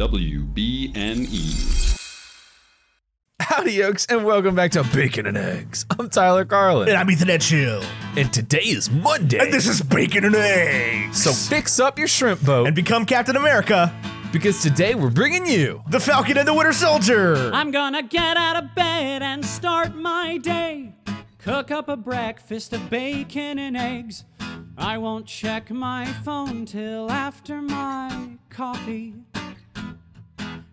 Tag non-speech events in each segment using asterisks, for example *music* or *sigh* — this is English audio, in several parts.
on WBNE. Howdy, yokes, and welcome back to Bacon and Eggs. I'm Tyler Carlin, And I'm Ethan Edgehill. and today is Monday. And this is Bacon and Eggs. so fix up your shrimp boat and become Captain America, because today we're bringing you the Falcon and the Winter Soldier. I'm gonna get out of bed and start my day. Cook up a breakfast of bacon and eggs. I won't check my phone till after my coffee.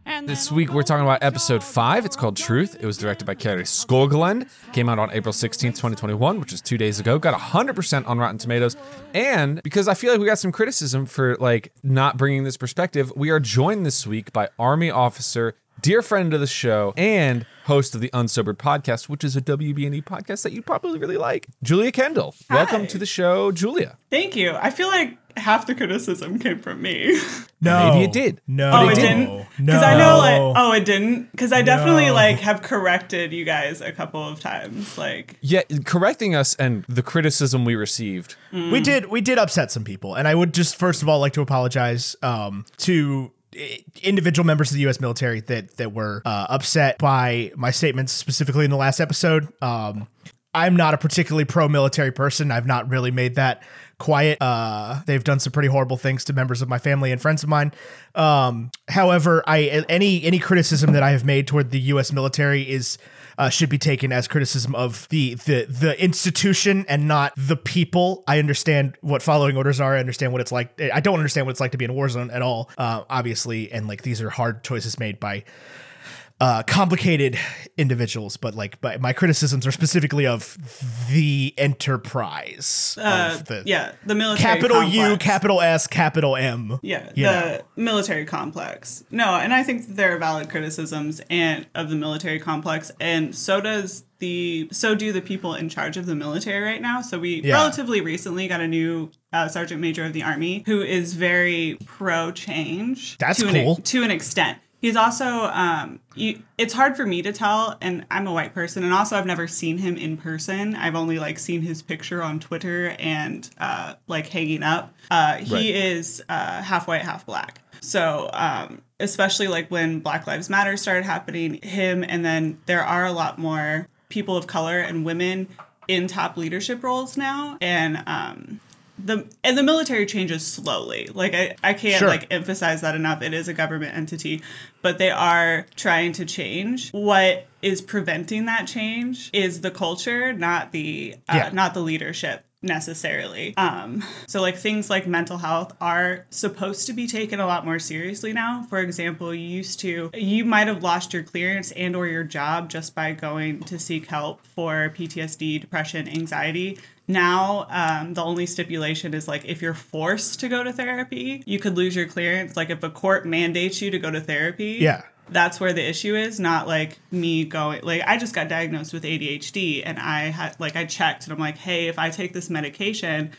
And This week we're talking about episode 5. It's called Truth. It was directed by Kari Skogland. Came out on April 16th, 2021, which is 2 days ago. Got 100% on Rotten Tomatoes. And because I feel like we got some criticism for like not bringing this perspective, we are joined this week by Army officer, dear friend of the show, and host of the Unsobered podcast, which is a WBNE podcast that you probably really like. Julia Kendall. Welcome to the show, Julia. Thank you. I feel like half the criticism came from me. no, Maybe it did. No, oh, it it didn't. didn't? No, Because I know, like, oh, it didn't. Because I definitely No. like have corrected you guys a couple of times. Like, Yeah, correcting us and the criticism we received. we did we did upset some people, and I would just first of all like to apologize um, to i- individual members of the U.S. military that that were uh, upset by my statements, specifically in the last episode. Um, I'm not a particularly pro-military person. I've not really made that quiet. Uh, they've done some pretty horrible things to members of my family and friends of mine. Um, however, I any any criticism that I have made toward the U.S. military is uh, should be taken as criticism of the the the institution and not the people. I understand what following orders are. I understand what it's like. I don't understand what it's like to be in a war zone at all. Uh, obviously, and like these are hard choices made by uh, complicated individuals, but like, but my criticisms are specifically of the enterprise. uh, of the yeah, the military capital U, capital S, capital M. Yeah, the know. military complex. No, and I think that there are valid criticisms and of the military complex, and so does the so do the people in charge of the military right now. So we Yeah. relatively recently got a new uh, sergeant major of the army who is very pro change. That's to cool. An, to an extent. He's also um, you, it's hard for me to tell, and I'm a white person, and also I've never seen him in person. I've only like seen his picture on Twitter and uh, like hanging up. Uh, he Right. is uh, half white, half black. So, um, especially like when Black Lives Matter started happening, him, and then there are a lot more people of color and women in top leadership roles now, and um, the and the military changes slowly. Like I, I can't Sure. like emphasize that enough. It is a government entity, but they are trying to change. What is preventing that change is the culture, not the uh, Yeah. not the leadership necessarily. Um, so like things like mental health are supposed to be taken a lot more seriously now. For example, you used to you might have lost your clearance and or your job just by going to seek help for PTSD, depression, anxiety. Now, um, the only stipulation is like if you're forced to go to therapy, you could lose your clearance. Like if a court mandates you to go to therapy, Yeah. that's where the issue is not like me going like i just got diagnosed with adhd and i had like i checked and i'm like hey if i take this medication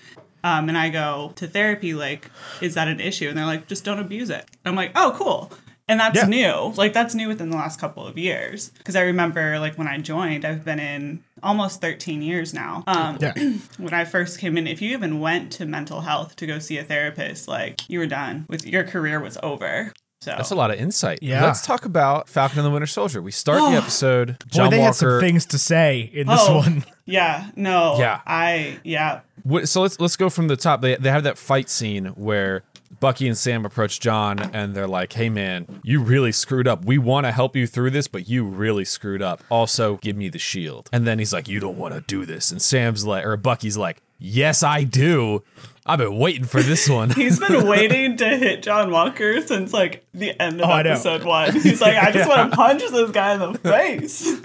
um, and i go to therapy like is that an issue and they're like just don't abuse it i'm like oh cool and that's Yeah. new like that's new within the last couple of years because i remember like when i joined i've been in almost 13 years now um, Yeah. *clears throat* when I first came in, if you even went to mental health to go see a therapist, like you were done with your career was over. So That's a lot of insight. Yeah. Let's talk about Falcon and the Winter Soldier. We start the episode. Boy, John they had some things to say in this Oh. one. *laughs* Yeah, no. Yeah. I yeah. So let's let's go from the top. They they have that fight scene where Bucky and Sam approach John and they're like, "Hey man, you really screwed up. We want to help you through this, but you really screwed up. Also, give me the shield." And then he's like, "You don't want to do this." And Sam's like, or Bucky's like, "Yes, I do. I've been waiting for this one." *laughs* He's been *laughs* waiting to hit John Walker since like the end of Oh, episode one. He's like, I just *laughs* want to punch this guy in the face.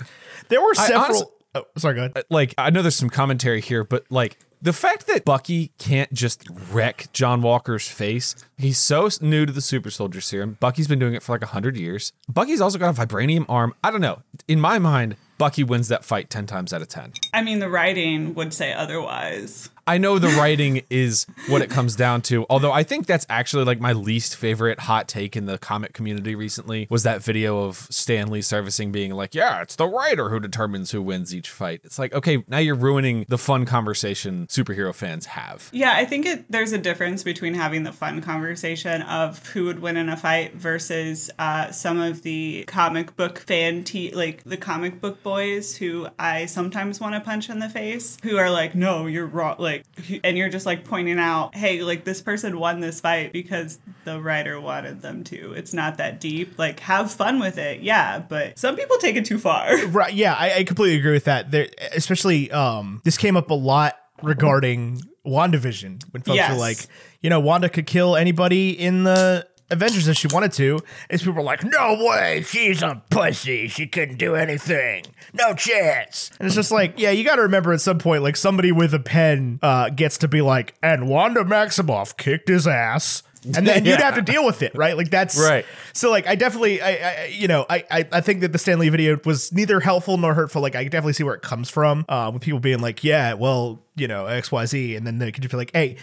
There were I several. honestly- oh, sorry, go ahead. Uh, like I know there's some commentary here, but like the fact that Bucky can't just wreck John Walker's face, he's so new to the super soldier serum. Bucky's been doing it for like 100 years. Bucky's also got a vibranium arm. I don't know. In my mind, Bucky wins that fight 10 times out of 10. I mean, the writing would say otherwise. I know the writing is what it comes down to. Although I think that's actually like my least favorite hot take in the comic community recently was that video of Stanley servicing being like, "Yeah, it's the writer who determines who wins each fight." It's like, okay, now you're ruining the fun conversation superhero fans have. Yeah, I think it, there's a difference between having the fun conversation of who would win in a fight versus uh, some of the comic book fan, te- like the comic book boys who I sometimes want to punch in the face, who are like, no, you're wrong. Like, and you're just like pointing out, hey, like this person won this fight because the writer wanted them to. It's not that deep. Like, have fun with it. Yeah, but some people take it too far. *laughs* Right. Yeah, I, I completely agree with that. There, especially, um, this came up a lot regarding WandaVision when folks Yes. were like, you know, Wanda could kill anybody in the Avengers if she wanted to. And people were like, no way, she's a pussy. She couldn't do anything. No chance. And it's just like, yeah, you got to remember at some point, like somebody with a pen uh, gets to be like, and Wanda Maximoff kicked his ass. And then *laughs* you'd have to deal with it, right? Like that's Right. so like I definitely I, I you know I, I I think that the Stanley video was neither helpful nor hurtful. Like I definitely see where it comes from. Uh, with people being like, yeah, well, you know, X Y Z, and then they could just be like, hey,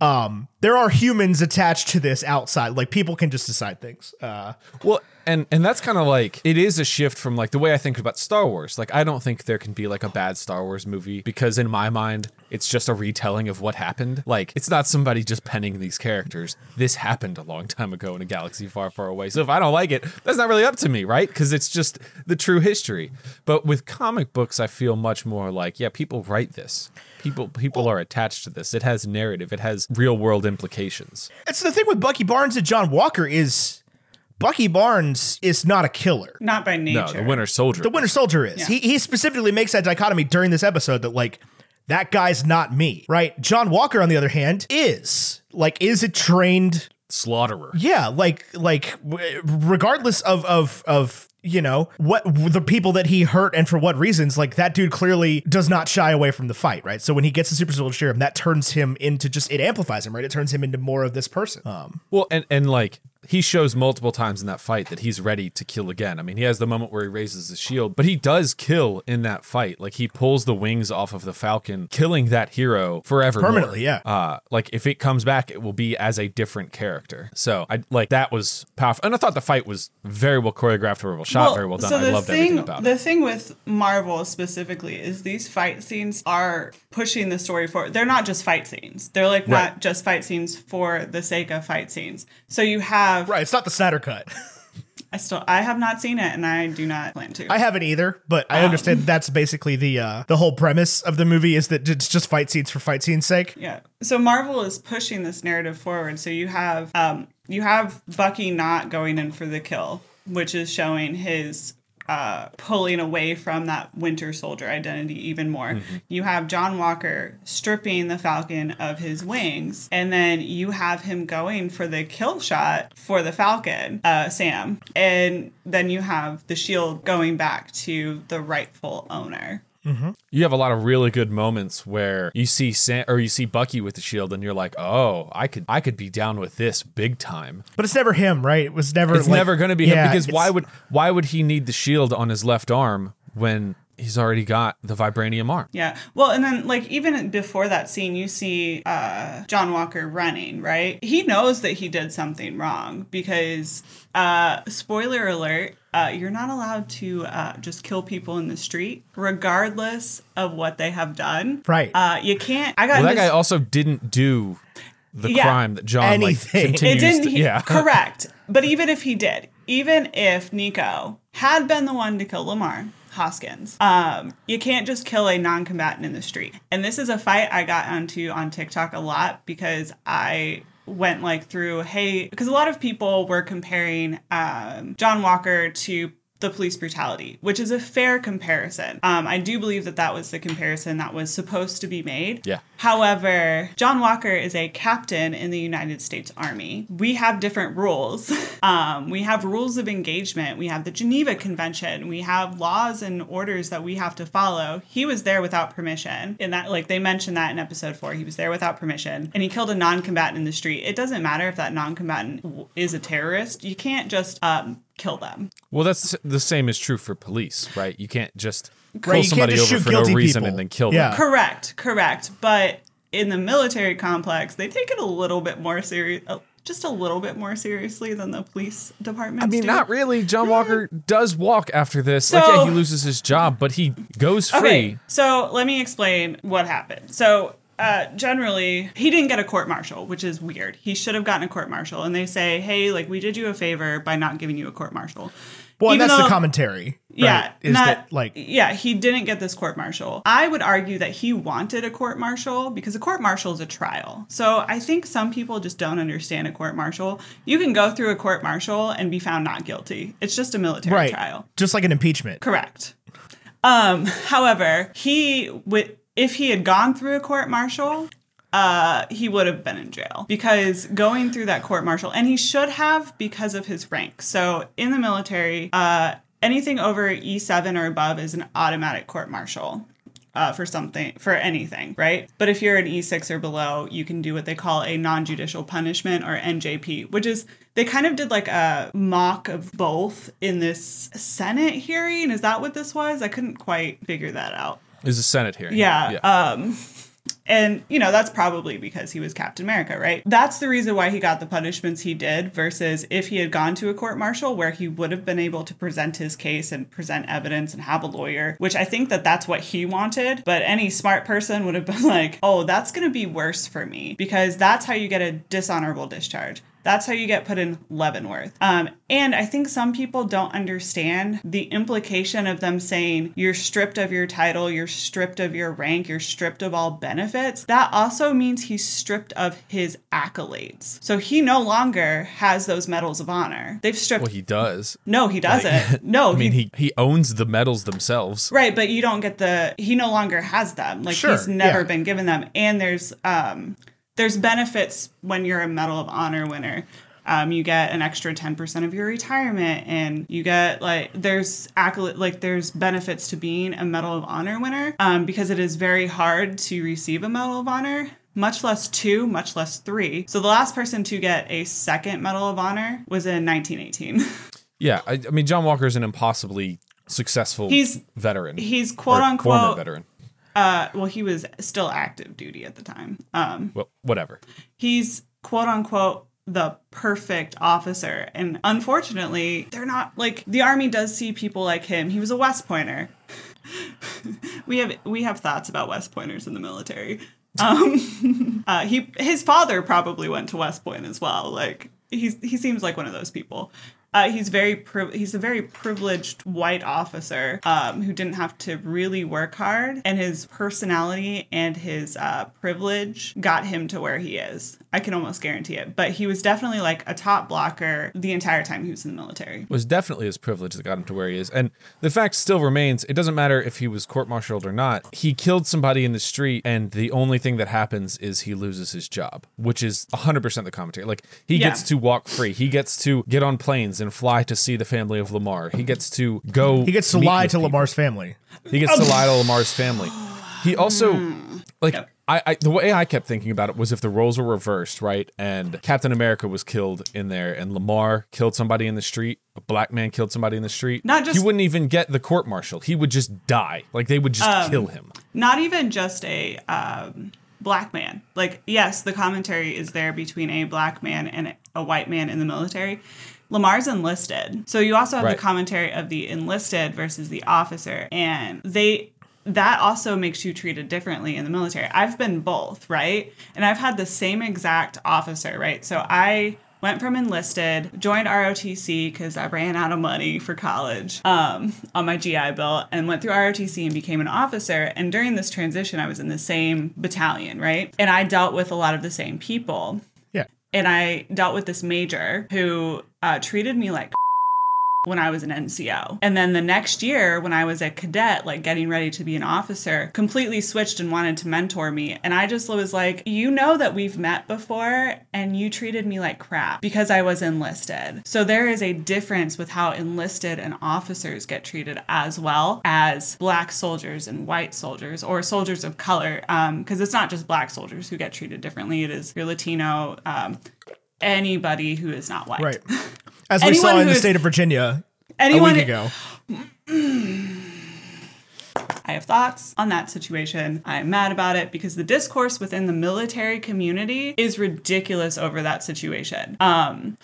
um, there are humans attached to this outside. Like people can just decide things. Uh, Well, and and that's kind of like it is a shift from like the way I think about Star Wars. Like I don't think there can be like a bad Star Wars movie because in my mind it's just a retelling of what happened. Like it's not somebody just penning these characters. This happened a long time ago in a galaxy far, far away. So if I don't like it, that's not really up to me, right? Because it's just the true history. But with comic books, I feel much more like yeah, people write this. People people are attached to this. It has narrative. It has real world implications. it's the thing with Bucky Barnes and John Walker is Bucky Barnes is not a killer. Not by nature. No, the Winter Soldier. The Winter Soldier is. Yeah. He he specifically makes that dichotomy during this episode that like that guy's not me, right? John Walker, on the other hand, is like is a trained Slaughterer. yeah like like regardless of of of you know what the people that he hurt and for what reasons like that dude clearly does not shy away from the fight right? So when he gets the super soldier serum that turns him into just it amplifies him right? It turns him into more of this person. Um Well, and and like he shows multiple times in that fight that he's ready to kill again. I mean, he has the moment where he raises the shield, but he does kill in that fight. Like he pulls the wings off of the Falcon, killing that hero forever. Permanently, yeah. Uh, like if it comes back, it will be as a different character. So I like that was powerful, and I thought the fight was very well choreographed, very well shot, very well done. So I loved thing, everything about the it. The thing with Marvel specifically is these fight scenes are pushing the story forward. They're not just fight scenes. They're like Right. not just fight scenes for the sake of fight scenes. So you have right it's not the snyder cut I still I have not seen it and I do not plan to. i haven't either but i understand *laughs* that's basically the uh the whole premise of the movie is that it's just fight scenes for fight scenes sake Yeah. So Marvel is pushing this narrative forward. So you have um you have Bucky not going in for the kill, which is showing his uh pulling away from that Winter Soldier identity even more. You have John Walker stripping the Falcon of his wings, and then you have him going for the kill shot for the Falcon, uh Sam. And then you have the shield going back to the rightful owner. Mm-hmm. You have a lot of really good moments where you see Sam or you see Bucky with the shield, and you're like, oh, I could I could be down with this big time. but it's never him right it was never It's like- never going to be Yeah, him because why would why would he need the shield on his left arm when he's already got the vibranium arm? Yeah. Well, and then like even before that scene, you see uh, John Walker running, right? He knows that he did something wrong because, uh, spoiler alert, uh, you're not allowed to uh, just kill people in the street, regardless of what they have done. Right. Uh, you can't. I got Well, that this- guy also didn't do the Yeah. crime that John Anything. like It it didn't. to, He, yeah, *laughs* correct. But even if he did, even if Nico had been the one to kill Lamar Hoskins, um, you can't just kill a non-combatant in the street. And this is a fight I got onto on TikTok a lot because I went like through hey because a lot of people were comparing um, John Walker to the police brutality, which is a fair comparison. Um, I do believe that that was the comparison that was supposed to be made. Yeah. However, John Walker is a captain in the United States Army. We have different rules. *laughs* Um, we have rules of engagement. We have the Geneva Convention. We have laws and orders that we have to follow. He was there without permission. In that, like they mentioned that in episode four, he was there without permission, and he killed a non-combatant in the street. It doesn't matter if that non-combatant is a terrorist. You can't just um, kill them. Well, that's the same is true for police, right? You can't just Right, you somebody just over for no reason people. and then kill Yeah. them. Correct, correct. But in the military complex, they take it a little bit more serious, uh, just a little bit more seriously than the police department. I mean, not really. John Walker does walk after this. like, yeah, he loses his job, but he goes free. Okay, so let me explain what happened. So, uh, generally, he didn't get a court martial, which is weird. He should have gotten a court martial, and they say, "Hey, like we did you a favor by not giving you a court martial." Well, and Even that's the though- commentary. right? Yeah, is not that like yeah, he didn't get this court martial. I would argue that he wanted a court martial because a court martial is a trial. So I think some people just don't understand a court martial. You can go through a court martial and be found not guilty. It's just a military right? trial. Just like an impeachment. Correct. Um, however, he would if he had gone through a court martial, uh, he would have been in jail because going through that court martial, and he should have because of his rank. So in the military, uh, anything over E7 or above is an automatic court martial. Uh, for something for anything right but if you're an e6 or below you can do what they call a non-judicial punishment or njp which is they kind of did like a mock of both in this senate hearing is that what this was i couldn't quite figure that out Is a Senate hearing. yeah. Um, and you know that's probably because he was Captain America, right? That's the reason why he got the punishments he did. Versus if he had gone to a court martial where he would have been able to present his case and present evidence and have a lawyer, which I think that that's what he wanted. But any smart person would have been *laughs* like, "Oh, that's going to be worse for me because that's how you get a dishonorable discharge." That's how you get put in Leavenworth. Um, and I think some people don't understand the implication of them saying you're stripped of your title, you're stripped of your rank, you're stripped of all benefits. That also means he's stripped of his accolades. So he no longer has those medals of honor. They've stripped. Well, he does. no, he doesn't. *laughs* no, I mean, he he owns the medals themselves. Right, but you don't get the he no longer has them. Like Sure, he's never yeah. been given them. And there's um there's benefits when you're a Medal of Honor winner. Um, you get an extra 10% of your retirement and you get like there's accolade like there's benefits to being a Medal of Honor winner um, because it is very hard to receive a Medal of Honor much less two, much less three. So the last person to get a second Medal of Honor was in 1918. *laughs* Yeah, I, I mean, John Walker is an impossibly successful He's- veteran. He's quote former unquote veteran. Uh, well, he was still active duty at the time. Um, Well, whatever. he's quote unquote the perfect officer, and unfortunately, they're not like the army does see people like him. He was a West Pointer. *laughs* we have we have thoughts about West Pointers in the military. Um, *laughs* uh, he his father probably went to West Point as well. Like he's he seems like one of those people. Uh, he's very he's a very privileged white officer um, who didn't have to really work hard, and his personality and his uh, privilege got him to where he is. I can almost guarantee it. But he was definitely like a top blocker the entire time he was in the military. It was definitely his privilege that got him to where he is. And the fact still remains it doesn't matter if he was court martialed or not. He killed somebody in the street, and the only thing that happens is he loses his job, which is 100% the commentary. Like, he Yeah. gets to walk free, he gets to get on planes and fly to see the family of Lamar, he gets to go. He gets to lie to people. Lamar's family. He gets to lie to Lamar's family. He also, mm. like, Yep. I, I the way I kept thinking about it was if the roles were reversed, right? And Captain America was killed in there, and Lamar killed somebody in the street. A black man killed somebody in the street. Not just- he wouldn't even get the court martial. He would just die. Like they would just Um, kill him. not even just a um, black man. Like, yes, the commentary is there between a black man and a white man in the military. Lamar's enlisted. So you also have Right. the commentary of the enlisted versus the officer. And they that also makes you treated differently in the military. I've been both, right? And I've had the same exact officer, right? So I went from enlisted, joined ROTC because I ran out of money for college um, on my GI Bill, and went through ROTC and became an officer. And during this transition, I was in the same battalion, right? And I dealt with a lot of the same people. Yeah. And I dealt with this major who uh, treated me like when I was an NCO. And then the next year, when I was a cadet, like getting ready to be an officer, completely switched and wanted to mentor me. And I just was like, you know that we've met before and you treated me like crap because I was enlisted. So there is a difference with how enlisted and officers get treated as well as black soldiers and white soldiers or soldiers of color. Because it's not just black soldiers who get treated differently, it is your Latino. Um, Anybody who is not white. Right. *laughs* As we saw in the state of Virginia a week ago. I have thoughts on that situation. I'm mad about it because the discourse within the military community is ridiculous over that situation. Um,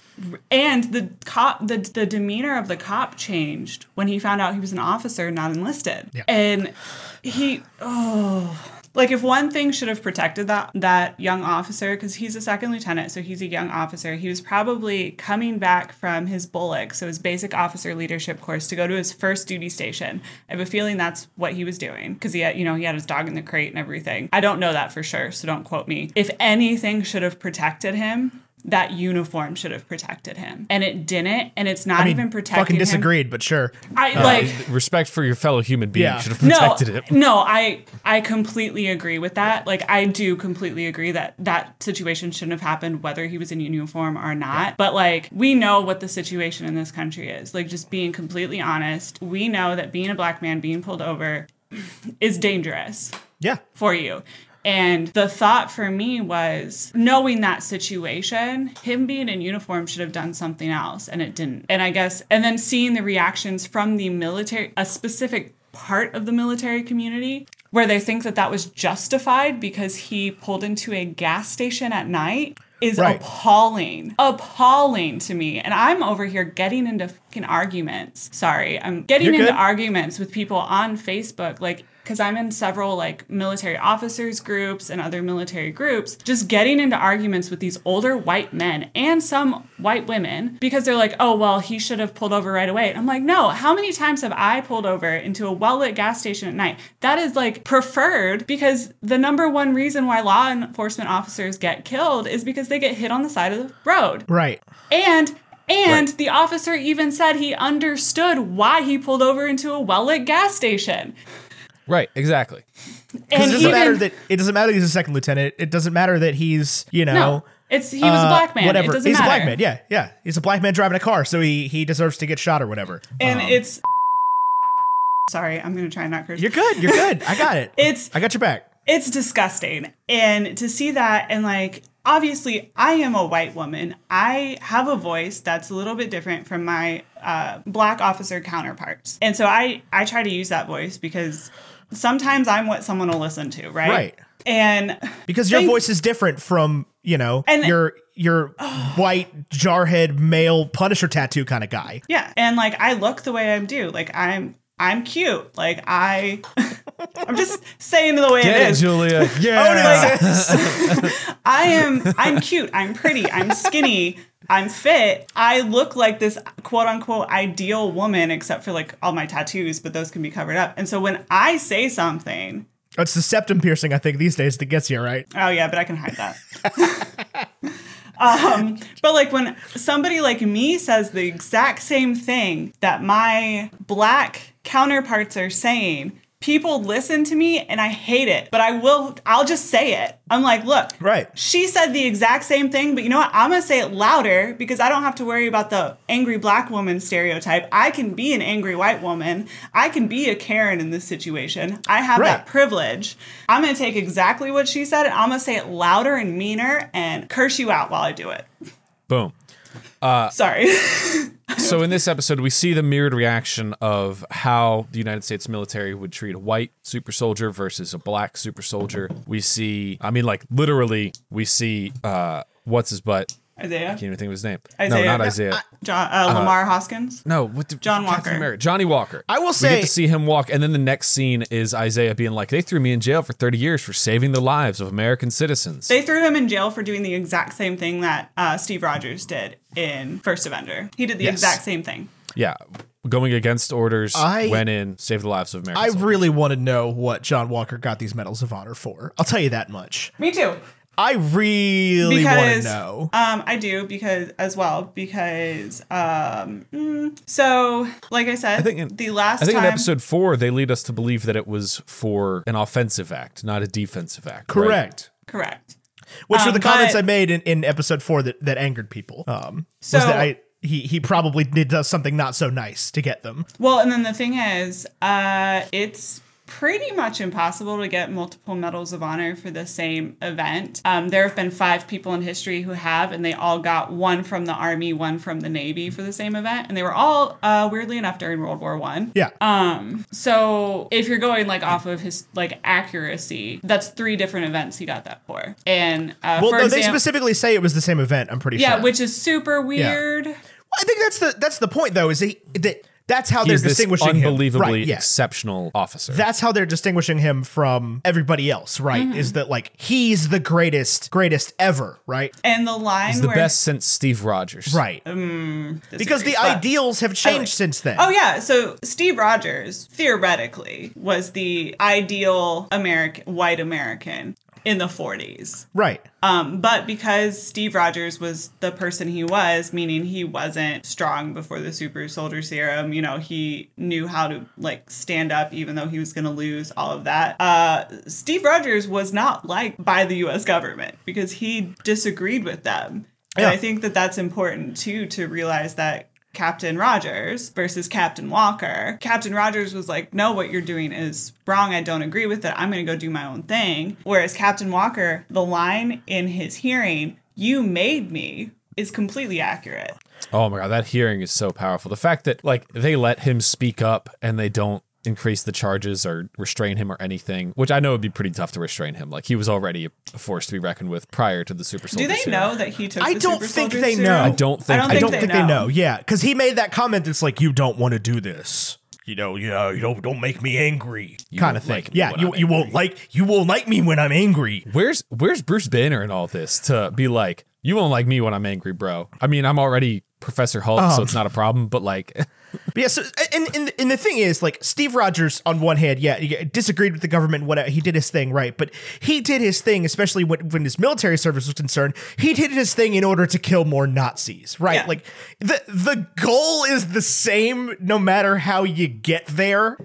and the cop, the, the demeanor of the cop changed when he found out he was an officer, not enlisted. Yeah. And he, oh, like if one thing should have protected that that young officer because he's a second lieutenant so he's a young officer he was probably coming back from his BOLC so his basic officer leadership course to go to his first duty station. I have a feeling that's what he was doing because he had you know he had his dog in the crate and everything. I don't know that for sure so don't quote me. If anything should have protected him that uniform should have protected him and it didn't and it's not I mean, even protecting fucking him. disagreed, but sure. i Uh, like respect for your fellow human being Yeah. should have protected no, him. No, I I completely agree with that. Like I do completely agree that that situation shouldn't have happened whether he was in uniform or not. But like we know what the situation in this country is. Like just being completely honest, we know that being a black man being pulled over is dangerous Yeah. for you. And the thought for me was knowing that situation, him being in uniform should have done something else, and it didn't. And I guess, and then seeing the reactions from the military, a specific part of the military community where they think that that was justified because he pulled into a gas station at night is Right. appalling. Appalling to me. And I'm over here getting into fucking arguments. Sorry, I'm getting You're into good. arguments with people on Facebook, like because I'm in several like military officers groups and other military groups, just getting into arguments with these older white men and some white women because they're like, oh well, he should have pulled over right away. And I'm like, no, how many times have I pulled over into a well lit gas station at night? That is like preferred because the number one reason why law enforcement officers get killed is because they get hit on the side of the road. Right. And and the officer even said he understood why he pulled over into a well-lit gas station. Right, exactly. And it doesn't even, matter that it doesn't matter that he's a second lieutenant. It doesn't matter that he's, you know, no, it's he was a uh, black man. Whatever. It doesn't he's matter. a black man. Yeah, yeah. He's a black man driving a car, so he he deserves to get shot or whatever. And it's sorry, I'm gonna try and not curse. You're good. You're good. I got it. *laughs* It's I got your back. it's disgusting. And to see that and like obviously I am a white woman. I have a voice that's a little bit different from my uh, black officer counterparts. And so I I try to use that voice because sometimes I'm what someone will listen to, right? Right. And Because your Thank- voice is different from, you know, And- your your *sighs* oh. white jarhead male Punisher tattoo kind of guy. Yeah, and like I look the way I'm do. Like I'm I'm cute. Like I *laughs* I'm just saying the way Get it it, is. Julia. *laughs* Oh, Yeah. *laughs* I am I'm cute. I'm pretty. I'm skinny. I'm fit. I look like this quote unquote ideal woman, except for like all my tattoos, but those can be covered up. And so when I say something, It's the septum piercing, I think, these days that gets you, right? Oh yeah, but I can hide that. *laughs* um, but like when somebody like me says the exact same thing that my black counterparts are saying, people listen to me and I hate it. But I will I'll just say it. I'm like, look, Right. she said the exact same thing, but you know what? I'm gonna say it louder because I don't have to worry about the angry black woman stereotype. I can be an angry white woman. I can be a Karen in this situation. I have Right. that privilege. I'm gonna take exactly what she said and I'm gonna say it louder and meaner and curse you out while I do it. Boom. Sorry. *laughs* So in this episode, we see the mirrored reaction of how the United States military would treat a white super soldier versus a black super soldier. We see, I mean, like literally, we see uh, what's his butt. Isaiah. I can't even think of his name. Isaiah. No, not Isaiah. John, uh, Lamar Hoskins. no, what the, John Walker. America. Johnny Walker. I will we say- get to see him walk, and then the next scene is Isaiah being like, "They threw me in jail for 30 years for saving the lives of American citizens." They threw him in jail for doing the exact same thing that uh, Steve Rogers did in First Avenger. He did the Yes. exact same thing. yeah, going against orders, I- went in, saved the lives of American. I soldiers. really want to know what John Walker got these medals of honor for. I'll tell you that much. Me too. I really want to because know. um I do because as well because um mm, so like I said I think in, the last I think time in episode four they lead us to believe that it was for an offensive act, not a defensive act. right? Correct. correct Which were Um, the comments but- I made in, in episode four that, that angered people. Um, So- was that I he he probably did something not so nice to get them. well and then the thing is uh it's pretty much impossible to get multiple medals of honor for the same event. Um, there have been five people in history who have, and they all got one from the army, one from the navy for the same event, and they were all uh, weirdly enough during World War One. Yeah. Um, so if you're going like off of his like accuracy, that's three different events he got that for. And uh, well, no, they specifically say it was the same event. I'm pretty yeah, sure. Yeah, which is super weird. I think that's the that's the point though. Is he, that that's how He's they're this distinguishing him. unbelievably Right, yeah. exceptional officer. That's how they're distinguishing him from everybody else, right? Mm-hmm. Is that like he's the greatest, greatest ever, right? And the line He's the where best since Steve Rogers. Right. disagree, because the ideals have changed since then. Oh yeah, so Steve Rogers theoretically was the ideal American white American in the 40s. Right. Um, but because Steve Rogers was the person he was, meaning he wasn't strong before the super soldier serum, you know, he knew how to like stand up even though he was going to lose all of that. Uh, Steve Rogers was not liked by the US government because he disagreed with them. And Yeah. I think that that's important too to realize that Captain Rogers versus Captain Walker. Captain Rogers was like, no, what you're doing is wrong. I don't agree with it. I'm going to go do my own thing. Whereas Captain Walker, the line in his hearing, you made me, is completely accurate. Oh my god, that hearing is so powerful. The fact that like they let him speak up and they don't increase the charges or restrain him or anything, which I know would be pretty tough to restrain him. Like he was already a force to be reckoned with prior to the super soldier. Do they serum. know that he took I the don't super think they serum? know. I don't think I don't they I think, don't they, think know. they know. Yeah, because he made that comment that's like, "You don't want to do this." You know, yeah, you don't don't make me angry, kind of thing. like yeah, you I'm you won't like you won't like me when I'm angry. Where's where's Bruce Banner in all this to be like, you won't like me when I'm angry, bro. I mean, I'm already Professor Hulk, Um, so it's not a problem. But like, *laughs* But yeah, so and, and and the thing is, like Steve Rogers, on one hand, yeah, he disagreed with the government. Whatever, he did his thing, right? But he did his thing, especially when, when his military service was concerned. He did his thing in order to kill more Nazis, right? Yeah. Like the the goal is the same, no matter how you get there.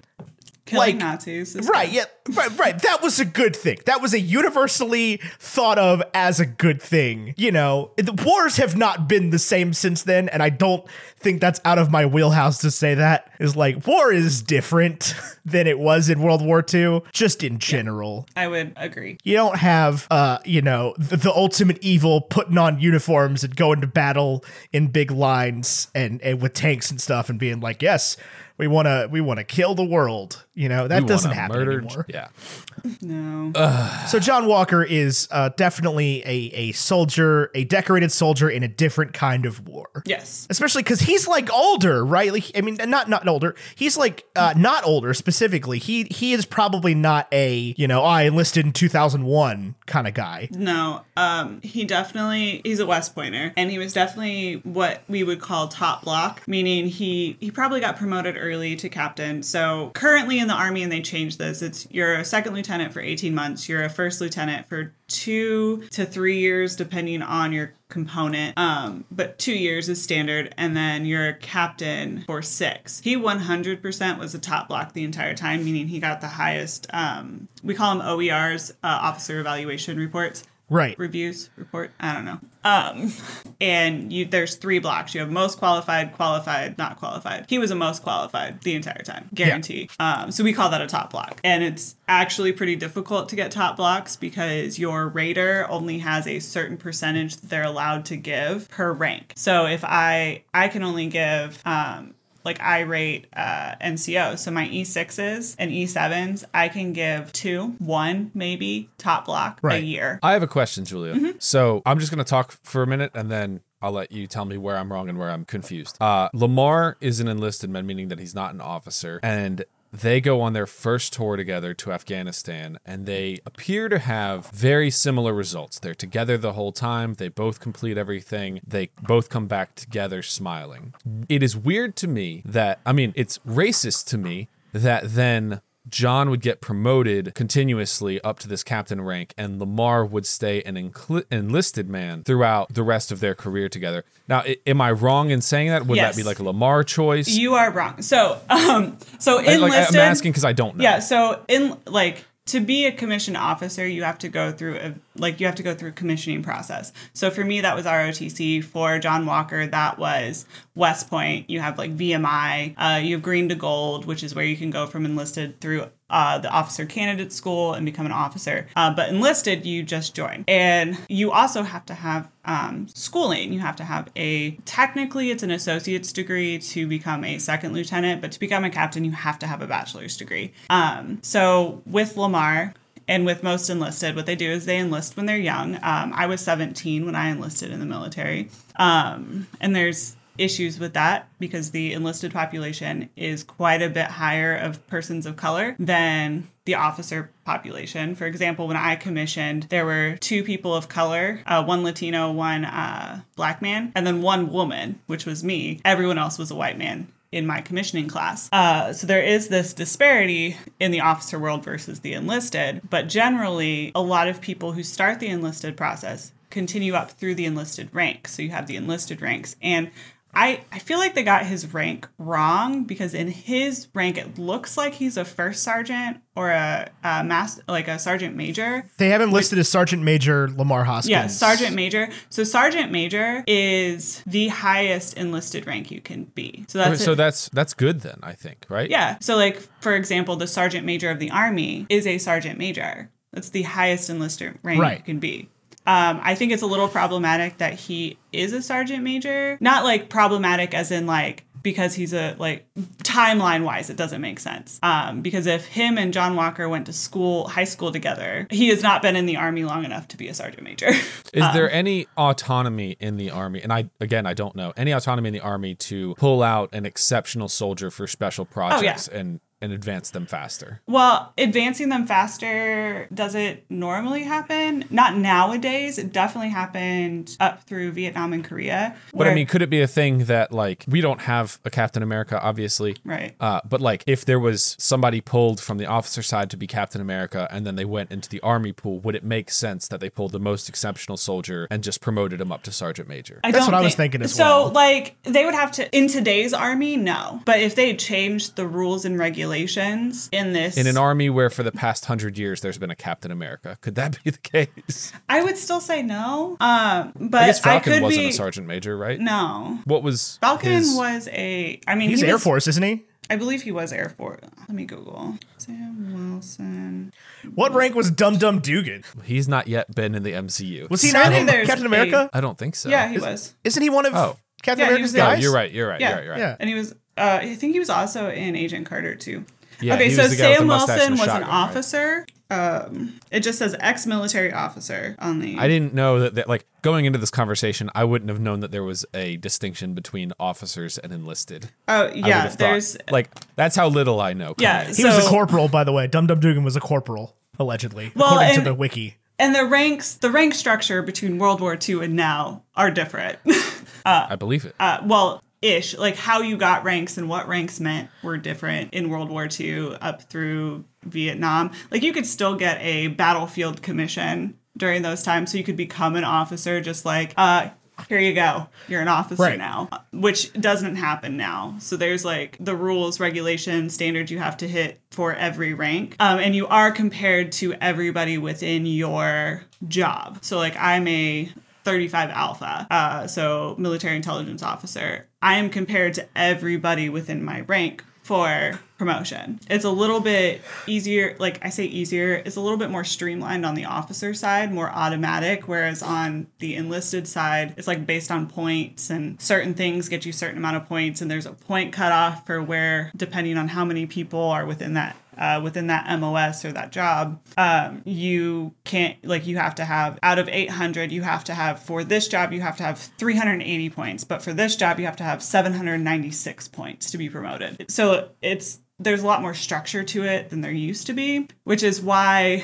Killing like- Nazis. is Right, yeah, right, right. That was a good thing. That was a universally thought of as a good thing. You know, the wars have not been the same since then, and I don't think that's out of my wheelhouse to say that. Is like war is different *laughs* than it was in World War II, just in general. I would agree. You don't have, uh, you know, the, the ultimate evil putting on uniforms and going to battle in big lines and, and with tanks and stuff and being like, yes, we want to we want to kill the world. You know that you doesn't happen murdered- anymore. Yeah, *laughs* No. *sighs* So John Walker is uh, definitely a a soldier, a decorated soldier in a different kind of war. yes. Especially because he's like older, right? Like, I mean, not not older. He's like uh, not older specifically. He he is probably not a you know "Oh, I enlisted in two thousand one kind of guy. No, um, he definitely he's a West Pointer, and he was definitely what we would call top block, meaning he he probably got promoted early to captain. So currently in the army, and they changed this. It's you're a second lieutenant for eighteen months. You're a first lieutenant for two to three years, depending on your component. Um, but two years is standard, and then you're a captain for six. He 100% was a top block the entire time, meaning he got the highest. Um, we call them OERs, uh, officer evaluation reports Right. reviews report i don't know. Um and you there's three blocks. You have most qualified qualified not qualified. He was a most qualified the entire time guarantee. Um so we call that a top block. And it's actually pretty difficult to get top blocks because your rater only has a certain percentage that they're allowed to give per rank. So if i i can only give um like I rate uh, NCO. So my E6s and E7s, I can give two, one maybe top block a year. I have a question, Julia. Mm-hmm. So I'm just gonna talk for a minute and then. I'll let you tell me where I'm wrong and where I'm confused. Uh, Lamar is an enlisted man, meaning that he's not an officer, and they go on their first tour together to Afghanistan, and they appear to have very similar results. They're together the whole time. They both complete everything. They both come back together smiling. It is weird to me that, I mean, it's racist to me that then John would get promoted continuously up to this captain rank, and Lamar would stay an enlisted man throughout the rest of their career together. Now, i- am I wrong in saying that? Would Yes. that be like a Lamar choice? You are wrong. So, um, so I- like, enlisted. I'm asking because I don't know. Yeah. So in like to be a commissioned officer, you have to go through a like you have to go through commissioning process. So for me, that was ROTC. For John Walker, that was West Point. You have like VMI. Uh, you have Green to Gold, which is where you can go from enlisted through uh, the officer candidate school and become an officer. Uh, but enlisted, you just join. And you also have to have um, schooling. You have to have a, technically, it's an associate's degree to become a second lieutenant, but to become a captain, you have to have a bachelor's degree. Um, so with Lamar, and with most enlisted, what they do is they enlist when they're young. Um, I was 17 when I enlisted in the military. Um, and there's issues with that because the enlisted population is quite a bit higher of persons of color than the officer population. For example, when I commissioned, there were two people of color, uh, one Latino, one uh, black man, and then one woman, which was me. Everyone else was a white man in my commissioning class. Uh, so there is this disparity in the officer world versus the enlisted, but generally, a lot of people who start the enlisted process continue up through the enlisted ranks. So you have the enlisted ranks. And I, I feel like they got his rank wrong because in his rank it looks like he's a first sergeant or a, a mass like a sergeant major. They have him listed as Sergeant Major Lamar Hoskins. Yeah, sergeant major. So sergeant major is the highest enlisted rank you can be. So that's so it. that's that's good then, I think, right? yeah. So like for example, the sergeant major of the army is a sergeant major. That's the highest enlisted rank Right. you can be. Um, I think it's a little problematic that he is a sergeant major. Not like problematic as in like because he's a like timeline wise it doesn't make sense. Um, because if him and John Walker went to school high school together, he has not been in the army long enough to be a sergeant major. Is Um, there any autonomy in the army? And I again, I don't know any autonomy in the army to pull out an exceptional soldier for special projects and and advance them faster. Well, advancing them faster doesn't normally happen. Not nowadays. It definitely happened up through Vietnam and Korea. But I mean, could it be a thing that like we don't have a Captain America, obviously, Right. Uh, but like if there was somebody pulled from the officer side to be Captain America, and then they went into the army pool, would it make sense that they pulled the most exceptional soldier and just promoted him up to sergeant major? I That's don't what I was thinking as so, well. like, they would have to in today's army, no. But if they changed the rules and regulations in this, in an army where for the past hundred years there's been a Captain America, could that be the case? I would still say no. Um, but I guess I Falcon could wasn't be a sergeant major, right? no. What was Falcon his- was a. I mean, He's he Air was- Force, isn't he? I believe he was Air Force. Let me Google Sam Wilson. What rank was Dum Dum Dugan? He's not yet been in the MCU. Was he not in there's Captain America? I don't think so. Yeah, he was. Isn't he one of Oh. Captain Yeah, America's was there. Oh, guys? you're right. You're right. Yeah. You're right. You're right. Yeah. And he was, uh, I think he was also in Agent Carter too. Yeah, okay, so was the guy with the Sam Wilson was the an shotgun, right? officer. Um, it just says ex-military officer on the. I didn't know that, that. Like going into this conversation, I wouldn't have known that there was a distinction between officers and enlisted. oh yeah, have thought- there's like that's how little I know. yeah. coming in. He was a corporal, by the way. Dum Dum Dugan was a corporal, allegedly, Well, according to the wiki. and the ranks, the rank structure between World War II and now are different. *laughs* I believe it. uh, well, ish. Like how you got ranks and what ranks meant were different in World War II up through Vietnam. Like you could still get a battlefield commission during those times, so you could become an officer. Just like, uh, here you go, you're an officer Right. now, which doesn't happen now. So there's like the rules, regulations, standards you have to hit for every rank, um, and you are compared to everybody within your job. So like I'm a 35 Alpha, uh, so military intelligence officer. I am compared to everybody within my rank for promotion. It's a little bit easier, like I say easier, it's a little bit more streamlined on the officer side, more automatic, whereas on the enlisted side, it's like based on points and certain things get you certain amount of points and there's a point cutoff for where depending on how many people are within that uh, within that MOS or that job, um, you can't like you have to have out of 800, you have to have for this job you have to have 380 points, but for this job you have to have 796 points to be promoted. So it's there's a lot more structure to it than there used to be, which is why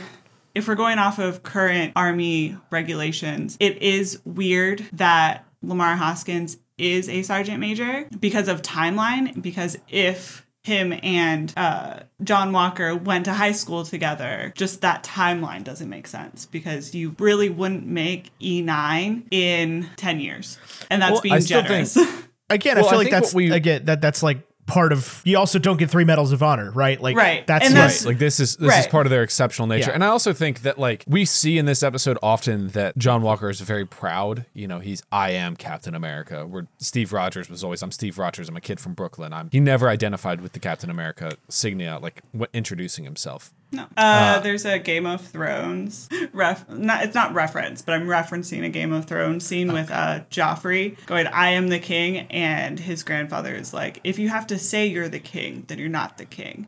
if we're going off of current army regulations, it is weird that Lamar Hoskins is a sergeant major because of timeline. Because if him and uh, John Walker went to high school together, just that timeline doesn't make sense because you really wouldn't make E9 in 10 years. And that's Well, I being still generous. think- *laughs* Again, Well, I I feel like that's we- again that that's like part of. You also don't get three medals of honor, right? Like Right. That's, And yes. that's- Like this is this is part of their exceptional nature. Yeah. And I also think that like we see in this episode often that John Walker is very proud. You know, he's I am Captain America. Where Steve Rogers was always I'm Steve Rogers. I'm a kid from Brooklyn. I'm he never identified with the Captain America signia like w- introducing himself. No. Uh, there's a Game of Thrones ref. Not it's not reference, but I'm referencing a Game of Thrones scene with uh, Joffrey going, "I am the king," and his grandfather is like, "If you have to say you're the king, then you're not the king."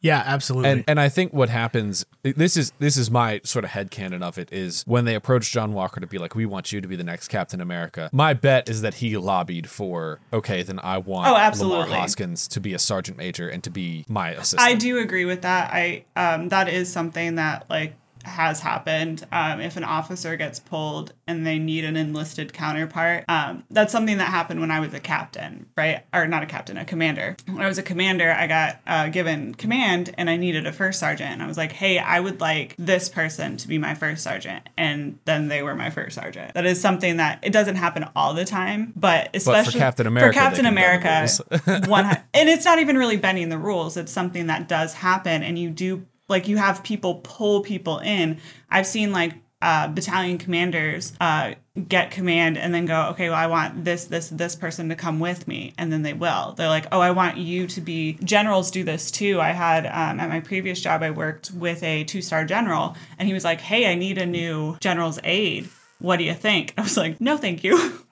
Yeah, absolutely. And and I think what happens this is this is my sort of head headcanon of it is when they approach John Walker to be like, We want you to be the next Captain America. My bet is that he lobbied for, okay, then I want Oh, Lamar absolutely. Hoskins to be a sergeant major and to be my assistant. I do agree with that. I um, that is something that like has happened. Um, if an officer gets pulled and they need an enlisted counterpart, um, that's something that happened when I was a captain, right? Or not a captain, a commander. When I was a commander, I got uh, given command and I needed a first sergeant. And I was like, hey, I would like this person to be my first sergeant, and then they were my first sergeant. That is something that it doesn't happen all the time, but especially for Captain America, For Captain they can bend the America, *laughs* one and it's not even really bending the rules it's something that does happen and you do like you have people pull people in. I've seen like uh, battalion commanders uh, get command and then go okay well i want this this this person to come with me and then they will. They're like oh i want you to be generals do this too. I had um, at my previous job i worked with a two star general and he was like hey i need a new general's aide. What do you think? *laughs* I was like no thank you. *laughs*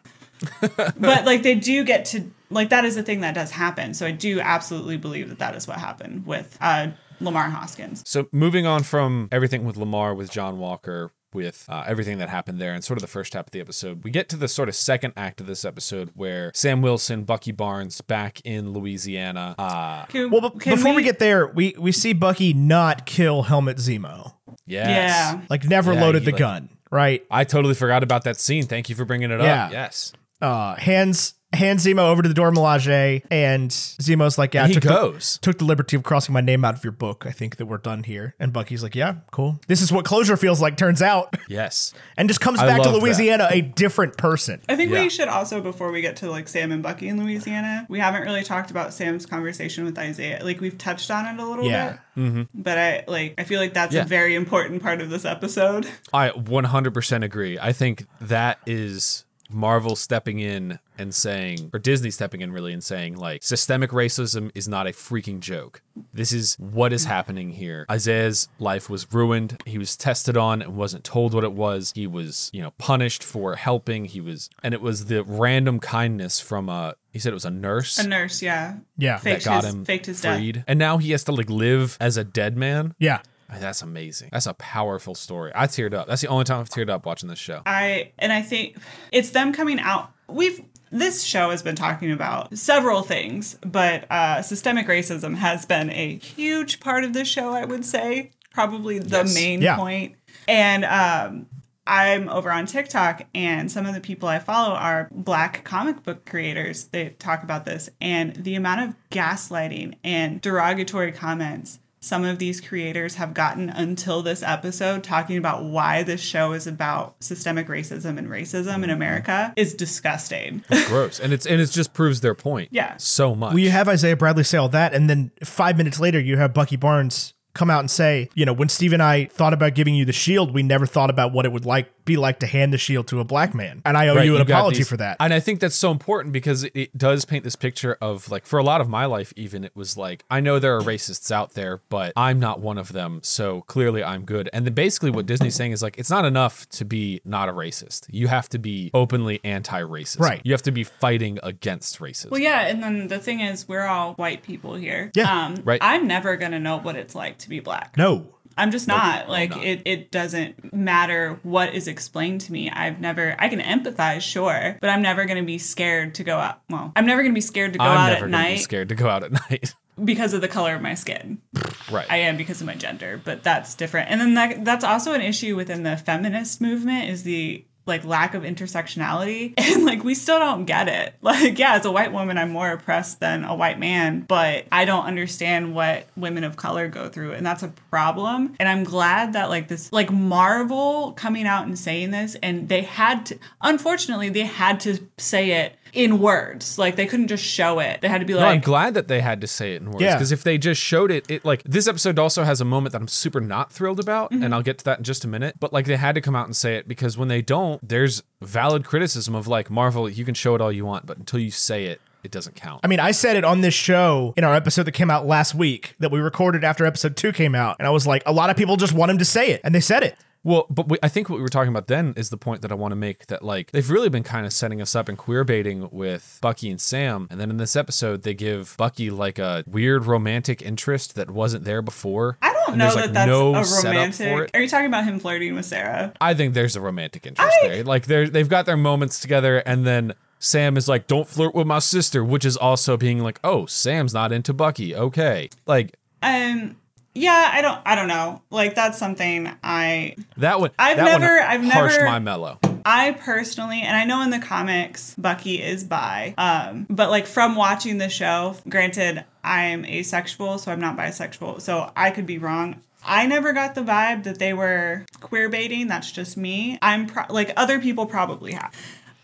But like they do get to like that is a thing that does happen. So I do absolutely believe that that is what happened with uh, Lemar Hoskins. So moving on from everything with Lemar, with John Walker, with uh, everything that happened there, and sort of the first half of the episode, we get to the sort of second act of this episode where Sam Wilson, Bucky Barnes, back in Louisiana. Uh, Can, well, but can before we, get there, we we see Bucky not kill Helmut Zemo. yes. yeah, Like never Yeah, loaded the like- gun, right? I totally forgot about that scene. Thank you for bringing it Yeah. up. Yes. Uh, hands hands Zemo over to the Dora Milaje, and Zemo's like, "Yeah, And he took the- goes. took the liberty of crossing my name out of your book. I think that we're done here." And Bucky's like, "Yeah, cool. This is what closure feels like." Turns out, Yes. and just comes I back to love that. Louisiana a different person. I think Yeah. we should also before we get to like Sam and Bucky in Louisiana, we haven't really talked about Sam's conversation with Isaiah. Like we've touched on it a little Yeah. bit, mm-hmm. but I like I feel like that's Yeah. a very important part of this episode. I 100% agree. I think that is Marvel stepping in and saying, or Disney stepping in really and saying, like, systemic racism is not a freaking joke. This is what is happening here. Isaiah's life was ruined. He was tested on and wasn't told what it was. He was, you know, punished for helping. He was, and it was the random kindness from a, he said it was a nurse A nurse, yeah, Yeah, faked that got his him faked his death. And now he has to, like, live as a dead man. yeah. That's amazing. That's a powerful story. I teared up. That's the only time I've teared up watching this show. I and I think it's them coming out. We've this show has been talking about several things, but uh, systemic racism has been a huge part of the show. I would say probably the Yes. main Yeah. point. And um, I'm over on TikTok, and some of the people I follow are black comic book creators. They talk about this, and the amount of gaslighting and derogatory comments some of these creators have gotten until this episode talking about why this show is about systemic racism and racism in mm-hmm. America is disgusting. Gross. And it's and it just proves their point. Yeah. So much. Well, you have Isaiah Bradley say all that, and then five minutes later, you have Bucky Barnes come out and say, you know, when Steve and I thought about giving you the shield, we never thought about what it would like be like to hand the shield to a black man, and I owe Right, you an got apology these- for that. And I think that's so important because it, it does paint this picture of like for a lot of my life, even it was like I know there are racists out there, but I'm not one of them. So clearly I'm good. And then basically what Disney's saying is like it's not enough to be not a racist. You have to be openly anti-racist. Right. You have to be fighting against racism. Well, yeah, and then the thing is, we're all white people here. Yeah. um, Right. I'm never gonna know what it's like to be black. no. I'm just not like not. it. It doesn't matter what is explained to me. I've never. I can empathize, sure, but I'm never gonna be scared to go out. Well, I'm never gonna be scared to go I'm out never at night scared to go out at *laughs* night. because of the color of my skin. right. I am because of my gender, but that's different. And then that that's also an issue within the feminist movement is the like lack of intersectionality *laughs* and like we still don't get it. *laughs* Like yeah, as a white woman I'm more oppressed than a white man, but I don't understand what women of color go through and that's a problem. And I'm glad that like this like Marvel coming out and saying this and they had to unfortunately they had to say it in words. Like they couldn't just show it. They had to be No, I'm glad that they had to say it in words Yeah. because if they just showed it, it like this episode also has a moment that I'm super not thrilled about, Mm-hmm. and I'll get to that in just a minute. But like they had to come out and say it because when they don't, there's valid criticism of like Marvel, you can show it all you want, but until you say it, it doesn't count. I mean, I said it on this show in our episode that came out last week that we recorded after episode two came out. And I was like, a lot of people just want him to say it. And they said it. Well, but we, I think what we were talking about then is the point that I want to make that like they've really been kind of setting us up and queer baiting with Bucky and Sam, and then in this episode they give Bucky like a weird romantic interest that wasn't there before. I don't know there's, that like, that's no a romantic. Are you talking about him flirting with Sarah? I think there's a romantic interest there. Like they're they've got their moments together, and then Sam is like, "Don't flirt with my sister," which is also being like, "Oh, Sam's not into Bucky." Okay, like Um, yeah, I don't, I don't know. Like that's something I, that one. I've that never- one I've harshed never- my mellow. I personally, and I know in the comics Bucky is bi, um, but like from watching the show, granted I'm asexual, so I'm not bisexual, so I could be wrong. I never got the vibe that they were queer baiting. That's just me. I'm pro- like other people probably have.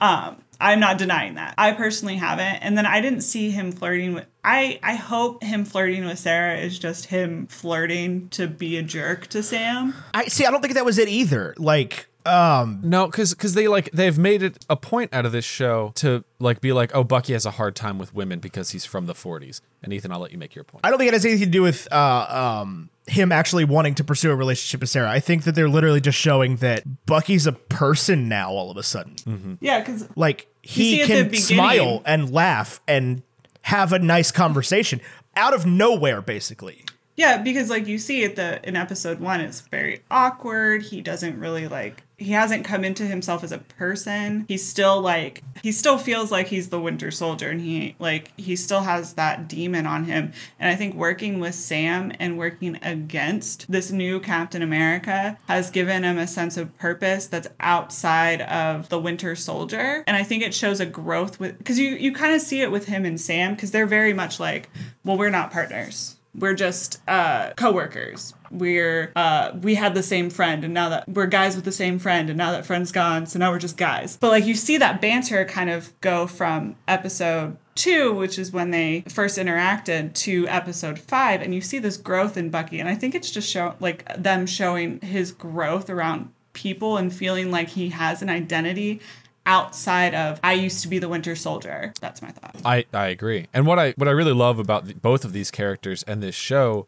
Um, I'm not denying that. I personally haven't. And then I didn't see him flirting with. I I hope him flirting with Sarah is just him flirting to be a jerk to Sam. I see. I don't think that was it either. Like, um, No, because because they like they've made it a point out of this show to like be like, oh, Bucky has a hard time with women because he's from the 40s. And Ethan, I'll let you make your point. I don't think it has anything to do with uh, um, him actually wanting to pursue a relationship with Sarah. I think that they're literally just showing that Bucky's a person now all of a sudden. Yeah, because Like he can smile and laugh and have a nice conversation out of nowhere, basically. Yeah, because like you see at the in episode one, it's very awkward. He doesn't really like he hasn't come into himself as a person. He's still like he still feels like he's the Winter Soldier, and he like he still has that demon on him. And I think working with Sam and working against this new Captain America has given him a sense of purpose that's outside of the Winter Soldier. And I think it shows a growth with because you you kind of see it with him and Sam because they're very much like, well, we're not partners we're just uh coworkers. We're uh we had the same friend and now that we're guys with the same friend and now that friend's gone so now we're just guys. But like you see that banter kind of go from episode two which is when they first interacted to episode five and you see this growth in bucky and i think it's just show like them showing his growth around people and feeling like he has an identity outside of i used to be the winter soldier that's my thought I, I agree. And what I what I really love about the, both of these characters and this show